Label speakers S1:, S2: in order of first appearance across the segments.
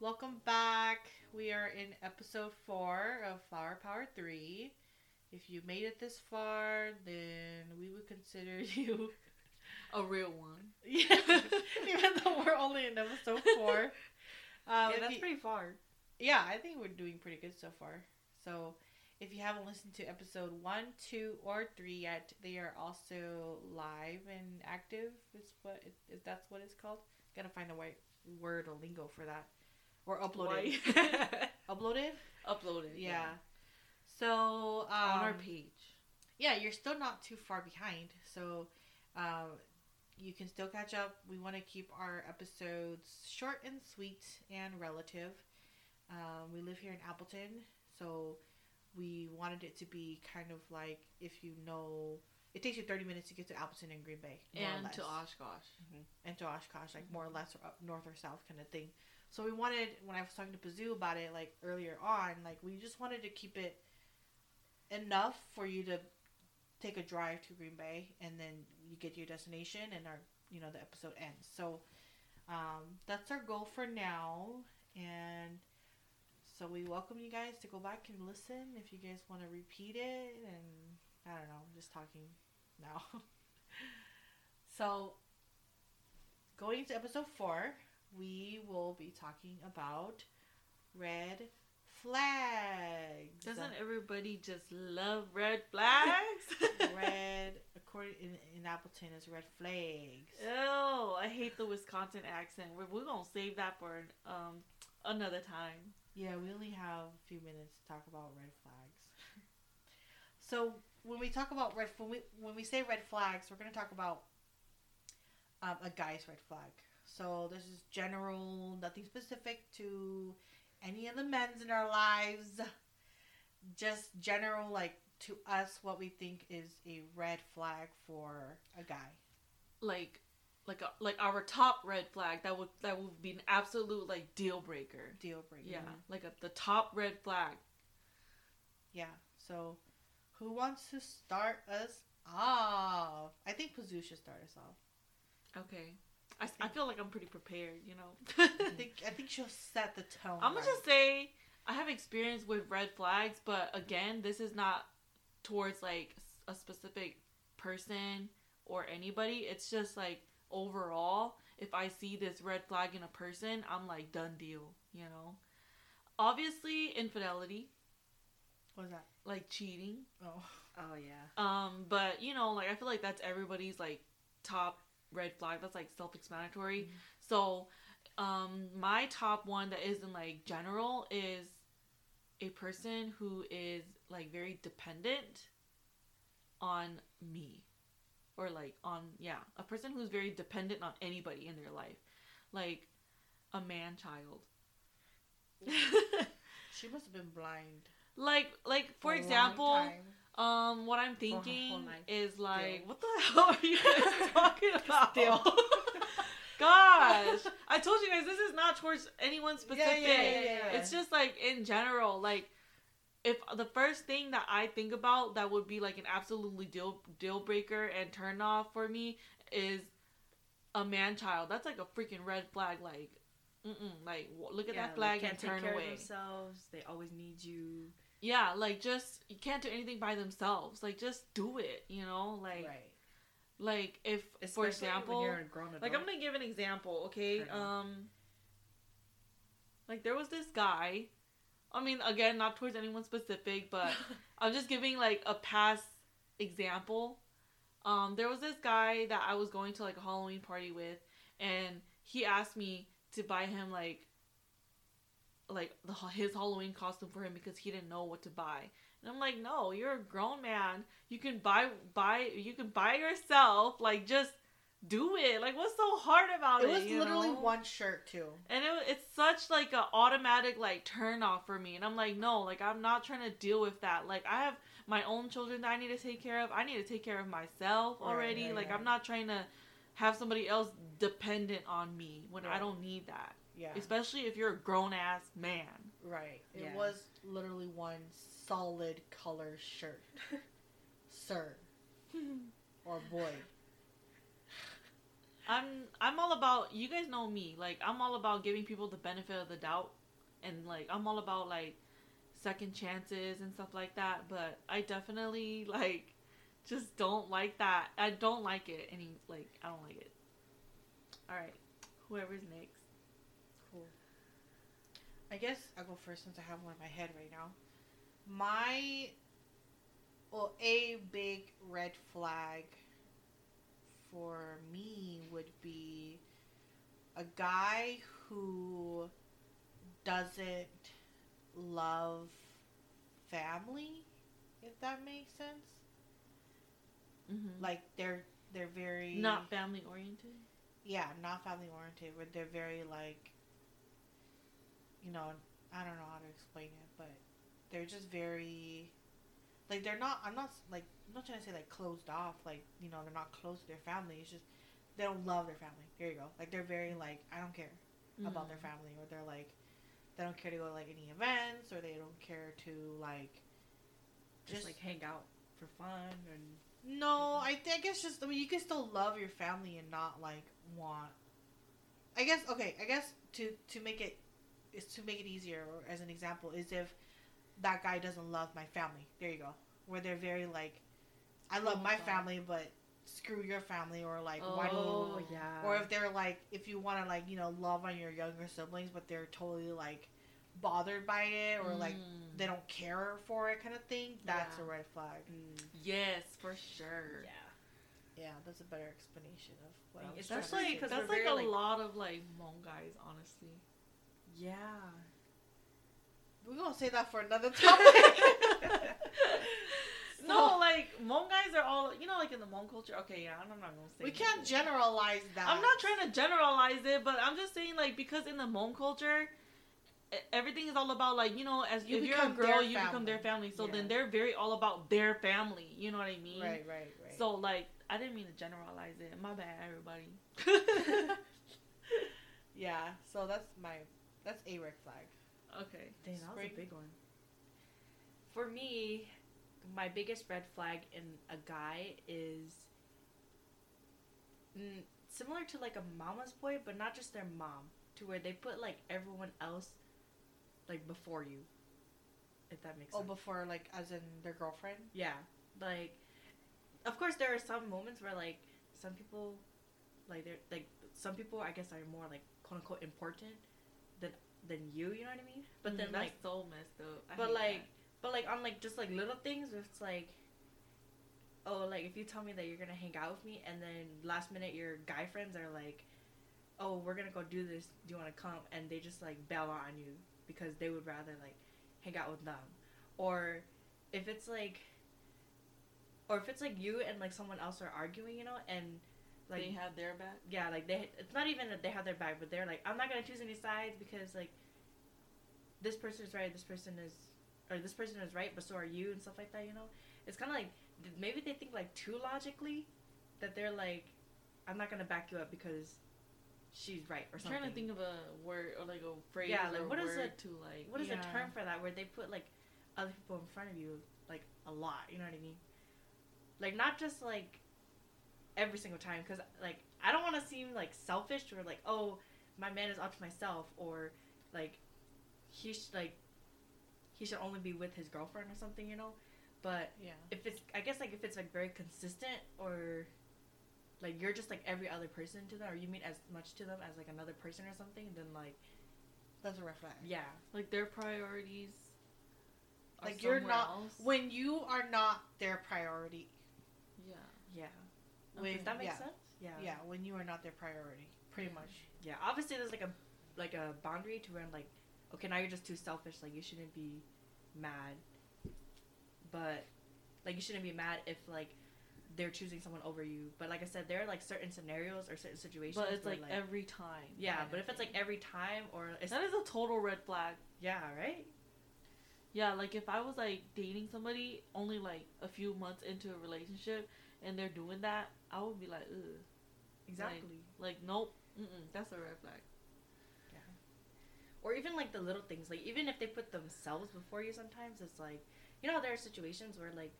S1: Welcome back. We are in episode four of Flower Power 3. If you made it this far, then we would consider you
S2: a real one.
S1: Yeah, even though we're only in episode four.
S2: Um, yeah, that's you, pretty far.
S1: Yeah, I think we're doing pretty good so far. So, if you haven't listened to episode one, two, or three yet, they are also live and active. Is what if that's what it's called? Gotta find the right word or lingo for that. Or uploaded. uploaded.
S2: Uploaded.
S1: Yeah. yeah. So um,
S2: on our page.
S1: Yeah, you're still not too far behind. So um, you can still catch up. We want to keep our episodes short and sweet and relative. Um, we live here in Appleton, so we wanted it to be kind of like if you know, it takes you 30 minutes to get to Appleton and Green Bay.
S2: And to Oshkosh.
S1: Mm-hmm. And to Oshkosh, like more or less or up north or south kind of thing. So we wanted, when I was talking to Pazoo about it, like earlier on, like we just wanted to keep it enough for you to take a drive to Green Bay and then you get to your destination and our you know the episode ends. So um, that's our goal for now and so we welcome you guys to go back and listen if you guys want to repeat it and I don't know, I'm just talking now. so going to episode 4, we will be talking about red flags.
S2: Doesn't everybody just love red flags?
S1: red, according in, in Appleton, is red flags.
S2: Oh, I hate the Wisconsin accent. We're, we're gonna save that for um another time.
S1: Yeah, we only have a few minutes to talk about red flags. so when we talk about red, when we when we say red flags, we're gonna talk about um, a guy's red flag. So this is general, nothing specific to any of the men's in our lives. Just general, like to us, what we think is a red flag for a guy.
S2: Like, like, a, like our top red flag that would that would be an absolute like deal breaker.
S1: Deal breaker.
S2: Yeah, like a, the top red flag.
S1: Yeah. So, who wants to start us off? I think Pazoo should start us off.
S2: Okay. I, I feel like I'm pretty prepared, you know.
S1: I think I think she'll set the tone.
S2: I'm gonna right. just say I have experience with red flags, but again, this is not towards like a specific person or anybody. It's just like overall, if I see this red flag in a person, I'm like done deal, you know. Obviously, infidelity.
S1: What's that?
S2: Like cheating.
S1: Oh.
S2: Oh yeah. Um, but you know, like I feel like that's everybody's like top red flag. That's like self-explanatory. Mm-hmm. So, um, my top one that isn't like general is a person who is like very dependent on me or like on yeah a person who's very dependent on anybody in their life like a man child
S1: she must have been blind
S2: like like for, for example um, what I'm thinking is like, what the hell are you guys talking about? Still. Gosh, I told you guys this is not towards anyone specific. Yeah, yeah, yeah, It's just like in general, like if the first thing that I think about that would be like an absolutely deal deal breaker and turn off for me is a man child. That's like a freaking red flag. Like, mm like look at that flag and turn away.
S3: themselves. They always need you
S2: yeah like just you can't do anything by themselves. Like just do it you know? Like right. like if Especially for example like i'm gonna give an example okay? Um like there was this guy i mean again not towards anyone specific but i'm just giving like a past example. Um there was this guy that i was going to like a halloween party with and he asked me to buy him like like the, his Halloween costume for him because he didn't know what to buy. And I'm like, no, you're a grown man. You can buy buy you can buy yourself. Like just do it. Like what's so hard about it?
S1: It was literally know? one shirt too.
S2: And it, it's such like an automatic like turn off for me. And I'm like, no, like I'm not trying to deal with that. Like I have my own children that I need to take care of. I need to take care of myself already. Right, right, like right. I'm not trying to have somebody else dependent on me when I don't need that. Yeah. Especially if you're a grown ass man.
S1: Right. It yeah. was literally one solid color shirt. Sir. or boy.
S2: I'm I'm all about you guys know me. Like I'm all about giving people the benefit of the doubt and like I'm all about like second chances and stuff like that, but I definitely like just don't like that. I don't like it any like I don't like it. All right. Whoever's next.
S1: I guess I'll go first since I have one in my head right now. My well, a big red flag for me would be a guy who doesn't love family, if that makes sense. Mm-hmm. Like they're they're very
S2: not family oriented.
S1: Yeah, not family oriented, but they're very like, you know, I don't know how to explain it, but they're just very like they're not i'm not like i'm not trying to say like closed off like you know they're not close to their family it's just they don't love their family there you go. Like they're very like i don't care mm. about their family or they're like they don't care to go to like any events or they don't care to like
S3: just, just like hang out for fun and
S1: no i think it's just i mean you can still love your family and not like want i guess okay i guess to to make it is to make it easier or as an example is if that guy doesn't love my family. There you go. Where they're very like, I love oh, my God. family, but screw your family, or like, oh, why do you? Oh, yeah. Or if they're like, if you want to like, you know, love on your younger siblings, but they're totally like bothered by it, or mm. like they don't care for it, kind of thing. That's yeah. a red flag.
S2: Mm. Yes, for sure.
S1: Yeah. Yeah, that's a better explanation of what I
S2: was. That's like that's like a like, lot of like Hmong guys, honestly.
S3: Yeah,
S1: we're gonna say that for another topic.
S2: no, like Hmong guys are all you know, like in the Hmong culture. Okay, yeah, I'm not gonna say.
S1: We can't generalize that.
S2: I'm not trying to generalize it, but I'm just saying like because in the Hmong culture, everything is all about like you know, as you if you're a girl, you become their family. So yeah. then they're very all about their family. You know what I mean?
S1: Right, right, right.
S2: So like, I didn't mean to generalize it. My bad, everybody.
S1: yeah. So that's my that's a red flag.
S2: Okay.
S3: Dang, that was a big one. For me, my biggest red flag in a guy is mm, similar to like a mama's boy, but not just their mom, to where they put like everyone else like before you. If that makes
S1: oh,
S3: sense.
S1: Oh, before like as in their girlfriend?
S3: Yeah. Like of course there are some moments where like some people like they're like some people I guess are more like quote unquote important than than you. You know what I mean?
S2: But then mm, like so messed up.
S3: I but like, that. but like on like just like little things, it's like, oh, like if you tell me that you're gonna hang out with me, and then last minute your guy friends are like, oh, we're gonna go do this. Do you want to come? And they just like bail on you because they would rather like hang out with them, or if it's like, or if it's like you and like someone else are arguing, you know, and
S2: like they have their back.
S3: Yeah, like they. It's not even that they have their back, but they're like, I'm not gonna choose any sides because like this person is right, this person is, or this person is right, but so are you and stuff like that. You know, it's kind of like maybe they think like too logically that they're like, I'm not gonna back you up because she's right or something.
S2: I'm trying to think of a word or like a phrase. Yeah, like what is it to like?
S3: What is
S2: yeah.
S3: the term for that? Where they put like other people in front of you like a lot. You know what I mean? Like not just like every single time because like I don't want to seem like selfish or like oh my man is up to myself or like he should like he should only be with his girlfriend or something you know? But yeah. if it's I guess like if it's like very consistent or like you're just like every other person to them or you mean as much to them as like another person or something then like
S1: that's a red flag.
S3: Yeah.
S2: Like their priorities
S1: like you're not else. when you are not their priority.
S2: Yeah.
S3: Yeah when, Does that make yeah. sense?
S1: Yeah. Yeah, when you are not their priority, pretty mm-hmm. much.
S3: Yeah, obviously there's like a like a boundary to where like, okay, now you're just too selfish. Like you shouldn't be mad, but like you shouldn't be mad if like they're choosing someone over you. But like I said, there are like certain scenarios or certain situations.
S2: But it's like, like, every time.
S3: Yeah, but if it's like every time or it's,
S2: that is a total red flag.
S3: Yeah. Right.
S2: Yeah, like if I was like dating somebody only like a few months into a relationship and they're doing that, I would be like, ugh.
S3: Exactly.
S2: Like, like nope. Mm-mm, that's a red flag.
S3: Yeah. Or even like the little things, like even if they put themselves before you, sometimes it's like, you know, there are situations where like,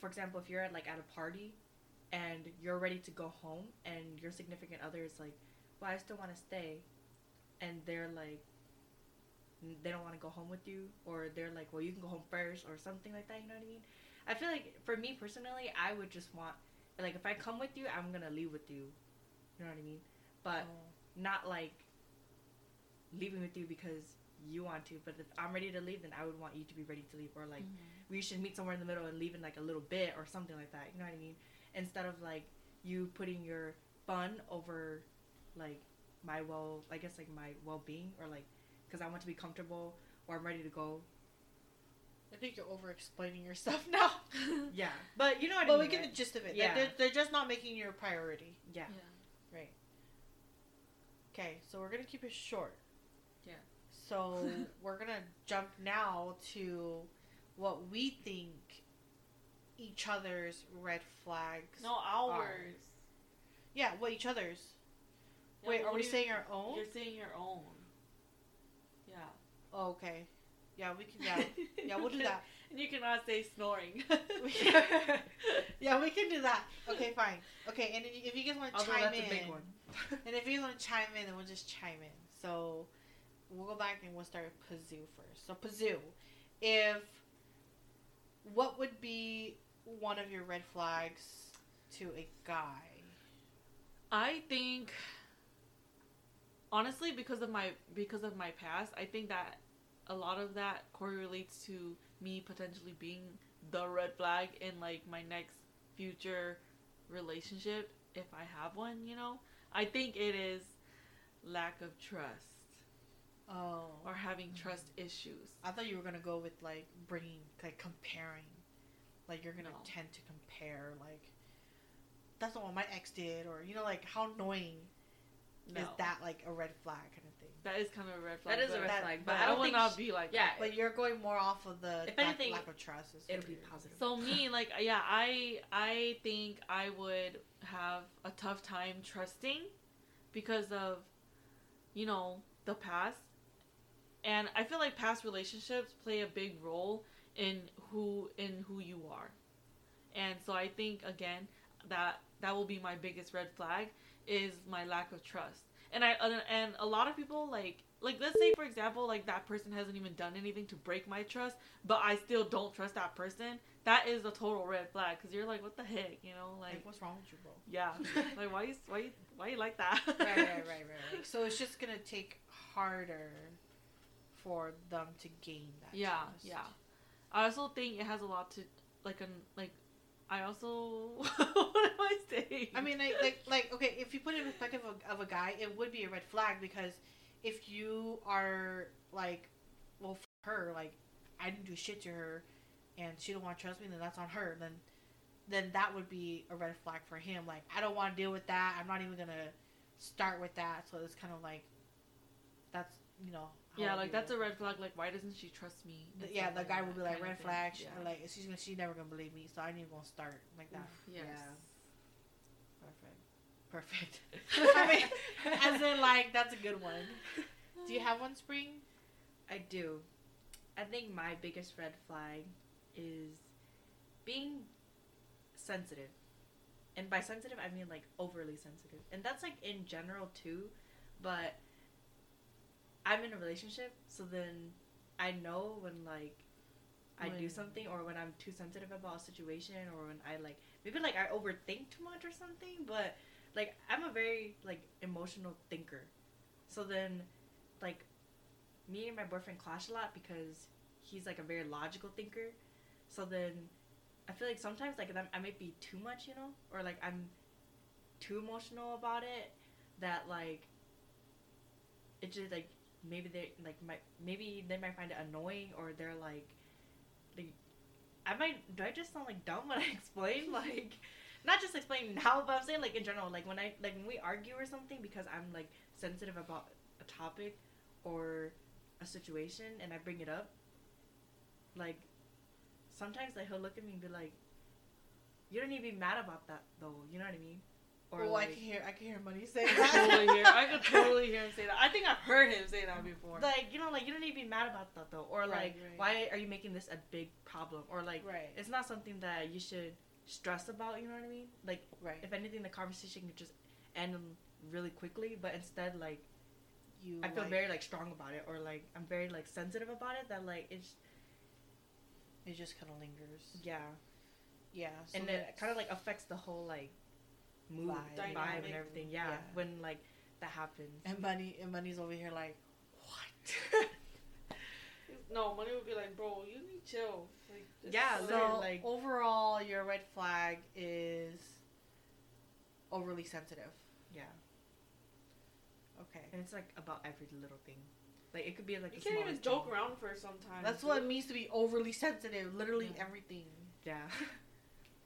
S3: for example, if you're at like at a party, and you're ready to go home and your significant other is like well i still want to stay and they're like they don't want to go home with you or they're like well you can go home first or something like that you know what i mean i feel like for me personally i would just want like if i come with you i'm gonna leave with you. You know what i mean? But oh. not like leaving with you because you want to. But if i'm ready to leave then i would want you to be ready to leave. Or like mm-hmm. we should meet somewhere in the middle and leave in like a little bit or something like that. You know what i mean? Instead of like you putting your fun over like my well i guess like my well-being or like because i want to be comfortable or i'm ready to go
S1: I think you're over explaining yourself now.
S3: yeah, but you know what
S1: but I mean. But we get the gist of it. Yeah, they're, they're, just not making you a priority.
S3: Yeah. yeah.
S1: Right. Okay, so we're gonna keep it short.
S3: Yeah.
S1: So we're gonna jump now to what we think each other's red flags.
S2: No, ours. Are.
S1: Yeah, what each other's. Yeah, Wait, are we you, saying our own?
S2: You're saying your own. Yeah.
S1: Oh, okay. Yeah, we can. Yeah, yeah, we'll do that.
S2: and you cannot say snoring.
S1: yeah, we can do that. Okay, fine. Okay, and if you guys want to chime in, and if you guys want to chime in, then we'll just chime in. So we'll go back and we'll start with Pazoo first. So Pazoo, if what would be one of your red flags to a guy?
S2: I think honestly because of my because of my past, I think that a lot of that correlates to me potentially being the red flag in like my next future relationship if I have one, you know? I think it is lack of trust.
S1: Oh.
S2: Or having trust mm-hmm. issues.
S1: I thought you were going to go with like bringing like comparing like you're gonna no. tend to compare like that's not what my ex did, or you know, like how annoying no. is that like a red flag kind?
S2: That is kind of a red flag.
S3: That is a red that, flag,
S2: but, but I, I would not be like
S1: yeah.
S2: That.
S1: But you're going more off of the if anything, lack of trust.
S3: it'll be positive.
S2: So me, like yeah, I I think I would have a tough time trusting because of you know the past, and I feel like past relationships play a big role in who in who you are. And so I think again that that will be my biggest red flag is my lack of trust. And I and a lot of people like like let's say for example like that person hasn't even done anything to break my trust, but I still don't trust that person. That is a total red flag because you're like, what the heck, you know, like, like
S1: what's wrong with you, bro?
S2: Yeah, like why you why you, why you like that?
S1: right, right, right, right, right. So it's just gonna take harder for them to gain that.
S2: Yeah, trust. yeah. I also think it has a lot to like an like I also what am I saying?
S1: I mean like like like okay, if you put it in perspective of, of a guy, it would be a red flag because if you are like well for her, like I didn't do shit to her and she don't want to trust me, then that's on her. Then then that would be a red flag for him. Like I don't want to deal with that. I'm not even gonna start with that. So it's kind of like that's you know
S2: yeah, like that's a red flag. Like, why doesn't she trust me?
S1: The, yeah, the guy will be like red flag. Yeah. Like she's gonna, she's never gonna believe me, so I ain't even gonna start like that.
S2: Yes.
S1: Yeah. Perfect. Perfect. I mean, as in like that's a good one. Do you have one, Spring?
S3: I do. I think my biggest red flag is being sensitive. And by sensitive, I mean like overly sensitive. And that's like in general too, but I'm in a relationship, so then I know when like I when, do something or when I'm too sensitive about a situation or when I like maybe like I overthink too much or something, but like I'm a very like emotional thinker. So then like me and my boyfriend clash a lot because he's like a very logical thinker. So then I feel like sometimes like I might be too much, you know, or like I'm too emotional about it that like it just like maybe they like might maybe they might find it annoying or they're like I might do I just sound like dumb when I explain like not just explain now but I'm saying like in general like when I like when we argue or something because I'm like sensitive about a topic or a situation and I bring it up like sometimes like he'll look at me and be like you don't need to be mad about that though you know what I mean
S1: or oh, like, I can hear I can hear Money say
S2: that. I totally hear. I could totally hear him say that. I think I've heard him say that before.
S3: Like you know, like you don't need to be mad about that though, or like right, right. why are you making this a big problem, or like
S1: right.
S3: it's not something that you should stress about. You know what I mean? Like, right. If anything, the conversation could just end really quickly, but instead, like, you. I feel like, very like strong about it, or like I'm very like sensitive about it. That like it's.
S1: It just kind of lingers.
S3: Yeah. Yeah. So and it kind of like affects the whole like mood, vibe, vibe and everything. Yeah, yeah. When like that happens.
S1: And money and money's over here like, what?
S2: no, money would be like, bro, you need chill.
S1: Like, yeah. So like overall, your red flag is overly sensitive.
S3: Yeah. Okay. And it's like about every little thing. Like it could be like
S2: you can't even joke thing. around for some time.
S1: That's what it means to be overly sensitive. Literally yeah. everything.
S3: Yeah.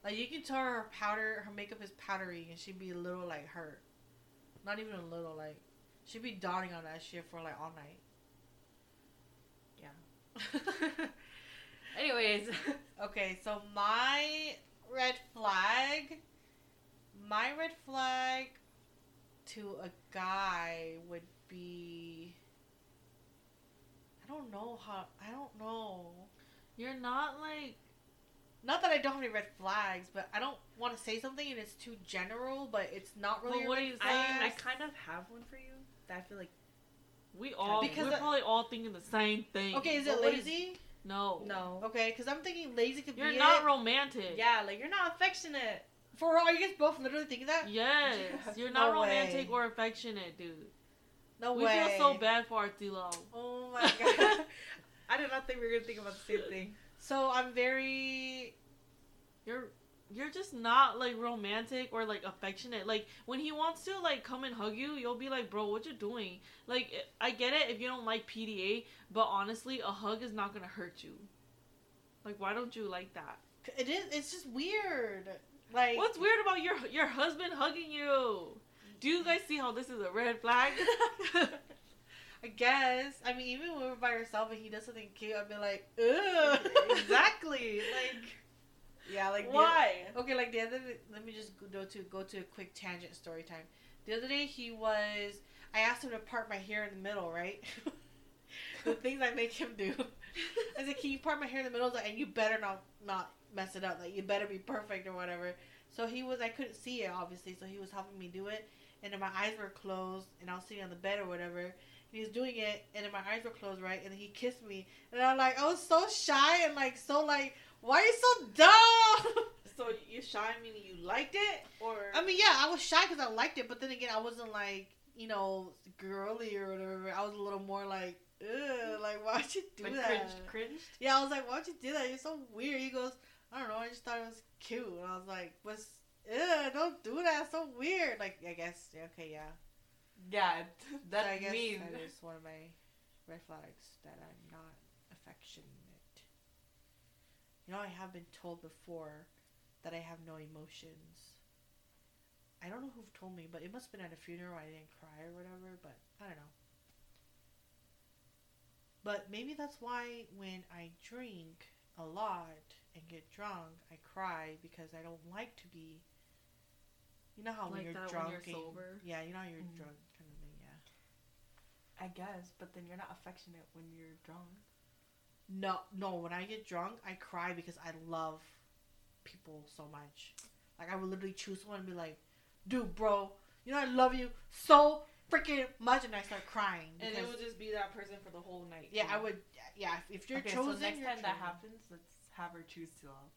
S1: like you can tell her powder, her makeup is powdery, and she'd be a little like hurt. Not even a little like, she'd be dawning on that shit for like all night.
S3: Yeah. Anyways,
S1: okay, so my red flag, my red flag to a guy would be I don't know how I don't know.
S2: You're not like
S1: not that I don't have any red flags, but I don't want to say something and it's too general, but it's not really. But what
S3: is I, I kind of have one for you that I feel like
S2: we all because we're probably all thinking the same thing.
S1: Okay, is it lazy?
S2: no,
S3: no.
S1: Okay, because I'm thinking lazy could
S2: you're
S1: be.
S2: You're not
S1: it.
S2: romantic.
S3: Yeah, like you're not affectionate.
S1: For are you guys both literally thinking that?
S2: Yes, you're not no romantic way. or affectionate, dude.
S1: No
S2: we
S1: way.
S2: We feel so bad for Artilo.
S1: Oh my god.
S3: I did not think we were gonna think about the same thing.
S1: So I'm very.
S2: You're you're just not like romantic or like affectionate. Like when he wants to like come and hug you, you'll be like, "Bro, what you doing?" Like eh, I get it if you don't like PDA, but honestly, a hug is not gonna hurt you. Like why don't you like that?
S1: It is. It's just weird. Like
S2: what's weird about your your husband hugging you? Do you guys see how this is a red flag?
S1: I guess. I mean, even when we're by ourselves and he does something cute, I'd be like, ugh.
S3: exactly. like,
S1: yeah, like
S2: why?
S1: The, okay, like the other. Let me just go to go to a quick tangent story time. The other day he was. I asked him to part my hair in the middle, right? the things I make him do. I said, "Can you part my hair in the middle?" Like, and you better not not mess it up. Like, you better be perfect or whatever. So he was. I couldn't see it obviously, so he was helping me do it, and then my eyes were closed, and I was sitting on the bed or whatever. He was doing it, and then my eyes were closed, right? And he kissed me, and I'm like, I was so shy and like so like, why are you so dumb?
S2: So you're shy meaning you liked it, or
S1: I mean, yeah, I was shy because I liked it, but then again, I wasn't like you know girly or whatever. I was a little more like, ugh, like why'd you do like that? Cringed,
S3: cringed.
S1: Yeah, I was like, why'd you do that? You're so weird. He goes, I don't know. I just thought it was cute, and I was like, what's Ew, don't do that. It's so weird. Like, I guess, okay, yeah.
S3: Yeah, that so I guess mean.
S1: that is one of my red flags that I'm not affectionate. You know, I have been told before that I have no emotions. I don't know who told me, but it must have been at a funeral. I didn't cry or whatever, but I don't know. But maybe that's why when I drink a lot and get drunk, I cry because I don't like to be you know how like when you're drunk, when you're sober. Yeah, you know how you're mm-hmm. drunk, kind of thing. Yeah.
S3: I guess, but then you're not affectionate when you're drunk.
S1: No, no. When I get drunk, I cry because I love people so much. Like I would literally choose someone and be like, "Dude, bro, you know I love you so freaking much," and I start crying.
S2: And it would just be that person for the whole night.
S1: Yeah. I would. Yeah, if you're okay, chosen, so
S3: next
S1: time
S3: chosen. that happens, let's have her choose to love.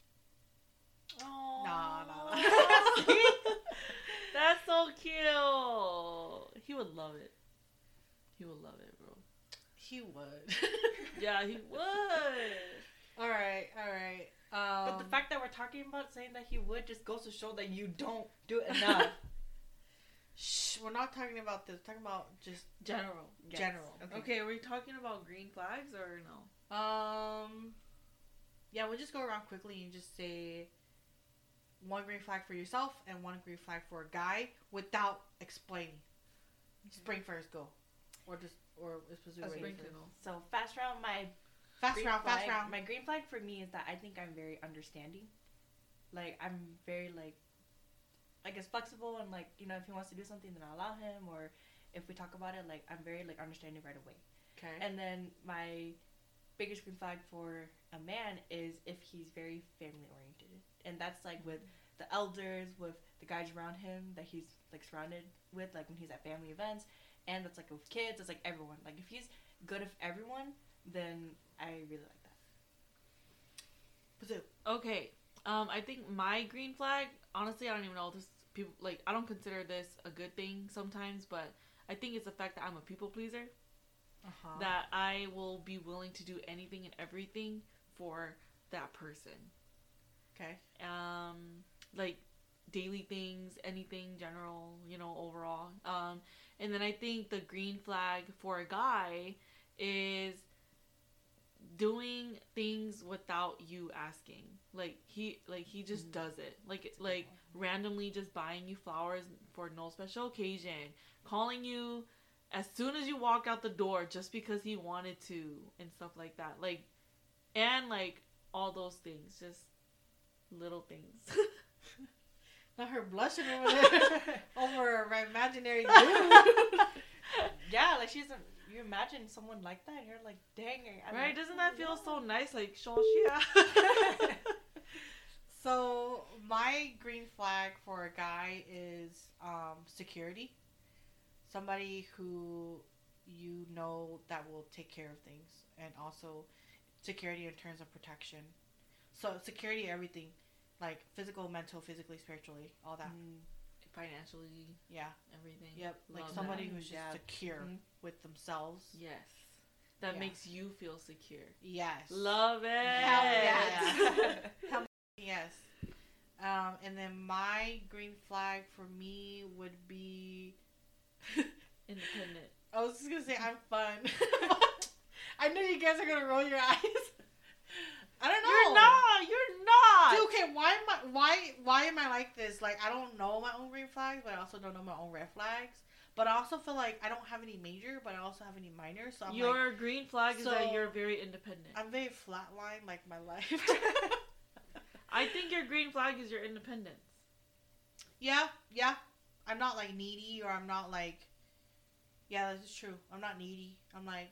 S1: Oh. Nah, nah.
S2: That's so cute. He would love it. He would love it, bro.
S1: He would.
S2: yeah, he would.
S1: All right, all right.
S3: Um, but the um, fact that we're talking about saying that he would just goes to show that you don't do it enough.
S1: Shh, we're not talking about this. We're talking about just
S2: general.
S1: Yes. General.
S2: Okay. okay, are we talking about green flags or no?
S1: Um, yeah, we'll just go around quickly and just say one green flag for yourself and one green flag for a guy without explaining. Okay. Spring first, go, or just or is
S3: okay. Spring So fast round, my
S1: fast round,
S3: flag,
S1: fast round.
S3: My green flag for me is that I think I'm very understanding. Like I'm very like, I guess flexible and like you know if he wants to do something then I'll allow him or if we talk about it like I'm very like understanding right away.
S1: Okay.
S3: And then my biggest green flag for a man is if he's very family oriented and that's like with mm-hmm. the elders, with the guys around him that he's like surrounded with, like when he's at family events, and that's like with kids. It's like everyone. Like if he's good with everyone, then I really like
S2: that. Okay, um, I think my green flag. Honestly, I don't even know this. People like I don't consider this a good thing sometimes, but I think it's the fact that I'm a people pleaser. Uh-huh. That I will be willing to do anything and everything for that person. Okay. Um, like daily things, anything general, you know, overall. Um, and then I think the green flag for a guy is doing things without you asking. Like he like he just mm-hmm. does it. Like like randomly just buying you flowers for no special occasion, calling you as soon as you walk out the door just because he wanted to and stuff like that. Like and like all those things, just little things.
S1: Not her blushing over there over an imaginary dude.
S3: yeah, like she's a, you imagine someone like that, you're like, dang it.
S2: I'm right? Like, Doesn't that feel so nice? Like, Shonshia.
S1: so my green flag for a guy is um, security. Somebody who you know that will take care of things, and also security in terms of protection. So security, everything like physical, mental, physically, spiritually, all that. Mm.
S2: Financially,
S1: yeah,
S2: everything.
S1: Yep, like somebody that. who's just yeah. secure mm-hmm. with themselves.
S2: Yes, that yeah. makes you feel secure.
S1: Yes,
S2: love it.
S1: Yes. Yes. Um, and then my green flag for me would be
S2: independent.
S1: I was just gonna say I'm fun. I know you guys are gonna roll your eyes. I don't know.
S2: You're not. You're not.
S1: Dude, okay, why am I why why am I like this? Like I don't know my own green flags, but I also don't know my own red flags. But I also feel like I don't have any major, but I also have any minor. So I'm
S2: your
S1: like,
S2: green flag is that you're very independent.
S1: I'm very flatline, like my life.
S2: I think your green flag is your independence.
S1: Yeah, yeah. I'm not like needy, or I'm not like. Yeah, this is true. I'm not needy. I'm like,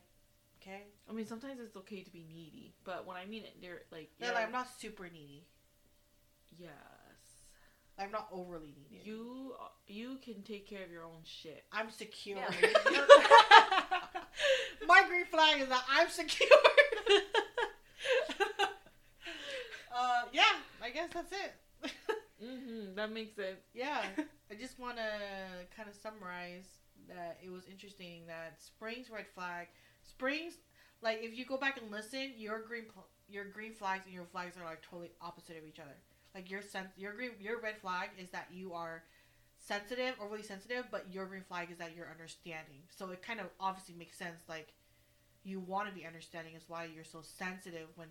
S1: okay.
S2: I mean, sometimes it's okay to be needy, but when I mean it, they're like
S1: yeah, like I'm not super needy.
S2: Yes.
S1: I'm not overly needy.
S2: You you can take care of your own shit.
S1: I'm secure. Yeah. My green flag is that I'm secure. uh, yeah, I guess that's it.
S2: mm-hmm, that makes sense.
S1: Yeah, I just want to kind of summarize that it was interesting that Spring's red flag Springs, like if you go back and listen, your green your green flags and your flags are like totally opposite of each other. Like your sense, your green, your red flag is that you are sensitive, overly sensitive, but your green flag is that you're understanding. So it kind of obviously makes sense. Like you want to be understanding is why you're so sensitive when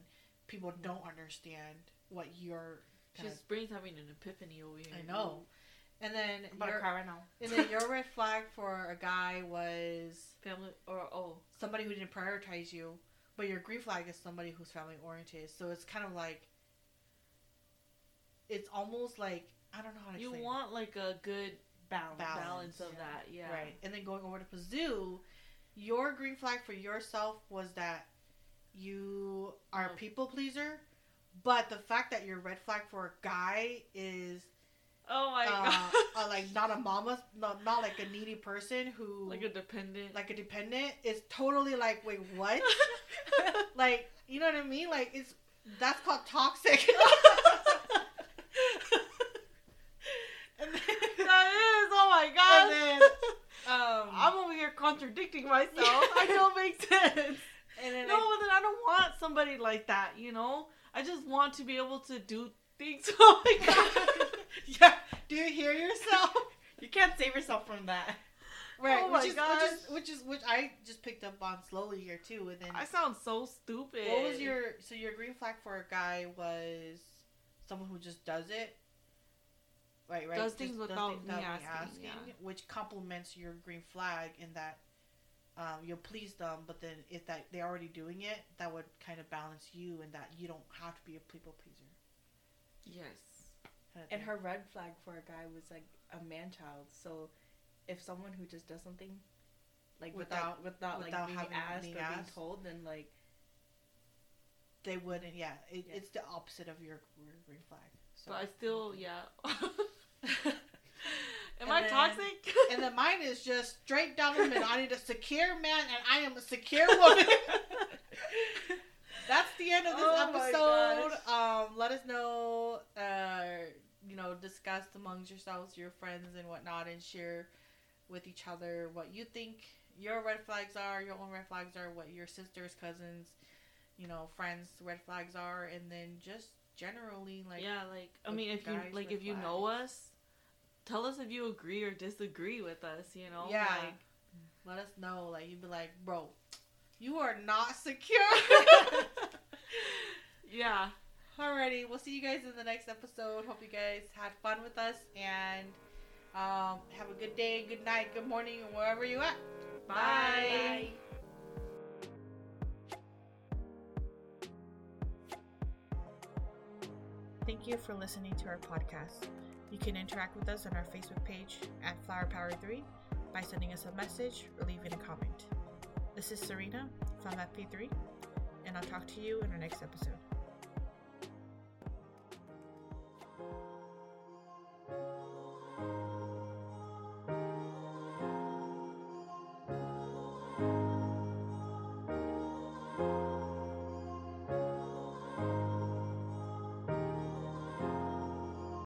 S1: people don't understand what you're.
S2: She's Spring's having an epiphany over here.
S1: I know. And then
S3: about your, a car right now.
S1: and then your red flag for a guy was
S2: family or oh
S1: somebody who didn't prioritize you, but your green flag is somebody who's family oriented. So it's kind of like it's almost like I don't know how to.
S2: You want
S1: it.
S2: like a good
S1: balance,
S2: balance of yeah. that, yeah.
S1: Right, and then going over to Pazoo, your green flag for yourself was that you are a people pleaser, but the fact that your red flag for a guy is
S2: Oh my uh,
S1: god! uh, like not a mama, not, not like a needy person who
S2: like a dependent,
S1: like a dependent is totally like wait what? like you know what I mean? Like it's that's called toxic.
S2: and then, that is oh my god! Then, um, I'm over here contradicting myself. I don't make sense. And then no, I, then I don't want somebody like that. You know, I just want to be able to do things. Oh my god.
S1: yeah. Do you hear yourself?
S3: you can't save yourself from that.
S1: Right. Oh which, is, which is which is which I just picked up on slowly here too, then
S2: I sound so stupid.
S1: What was your so your green flag for a guy was someone who just does it. Right, right.
S2: Does just things without, things without me asking, asking
S1: yeah. which complements your green flag in that um, you'll please them, but then if that they're already doing it, that would kind of balance you, and that you don't have to be a people pleaser.
S2: Yes.
S3: And her red flag for a guy was like a man child. So if someone who just does something like without without, without, like being asked being or asked, being told, then like
S1: they wouldn't. Yeah, it, yeah, it's the opposite of your, your green flag.
S2: So. But I still, yeah. Am I then, toxic?
S1: and then mine is just straight down the middle. I need a secure man, and I am a secure woman. That's the end of this oh episode. Um, let us know. Uh, you know, discuss amongst yourselves, your friends, and whatnot, and share with each other what you think your red flags are, your own red flags are, what your sisters, cousins, you know, friends' red flags are, and then just generally like
S2: yeah, like I mean, if you like if you flags. know us, tell us if you agree or disagree with us. You know,
S1: yeah. Like, let us know. Like you'd be like, bro, you are not secure. yeah. Alrighty, we'll see you guys in the next episode. Hope you guys had fun with us and um, have a good day, good night, good morning, wherever you at. Bye. Bye. Thank you for listening to our podcast. You can interact with us on our Facebook page at Flower Power 3 by sending us a message or leaving a comment. This is Serena from FP3, and I'll talk to you in our next episode.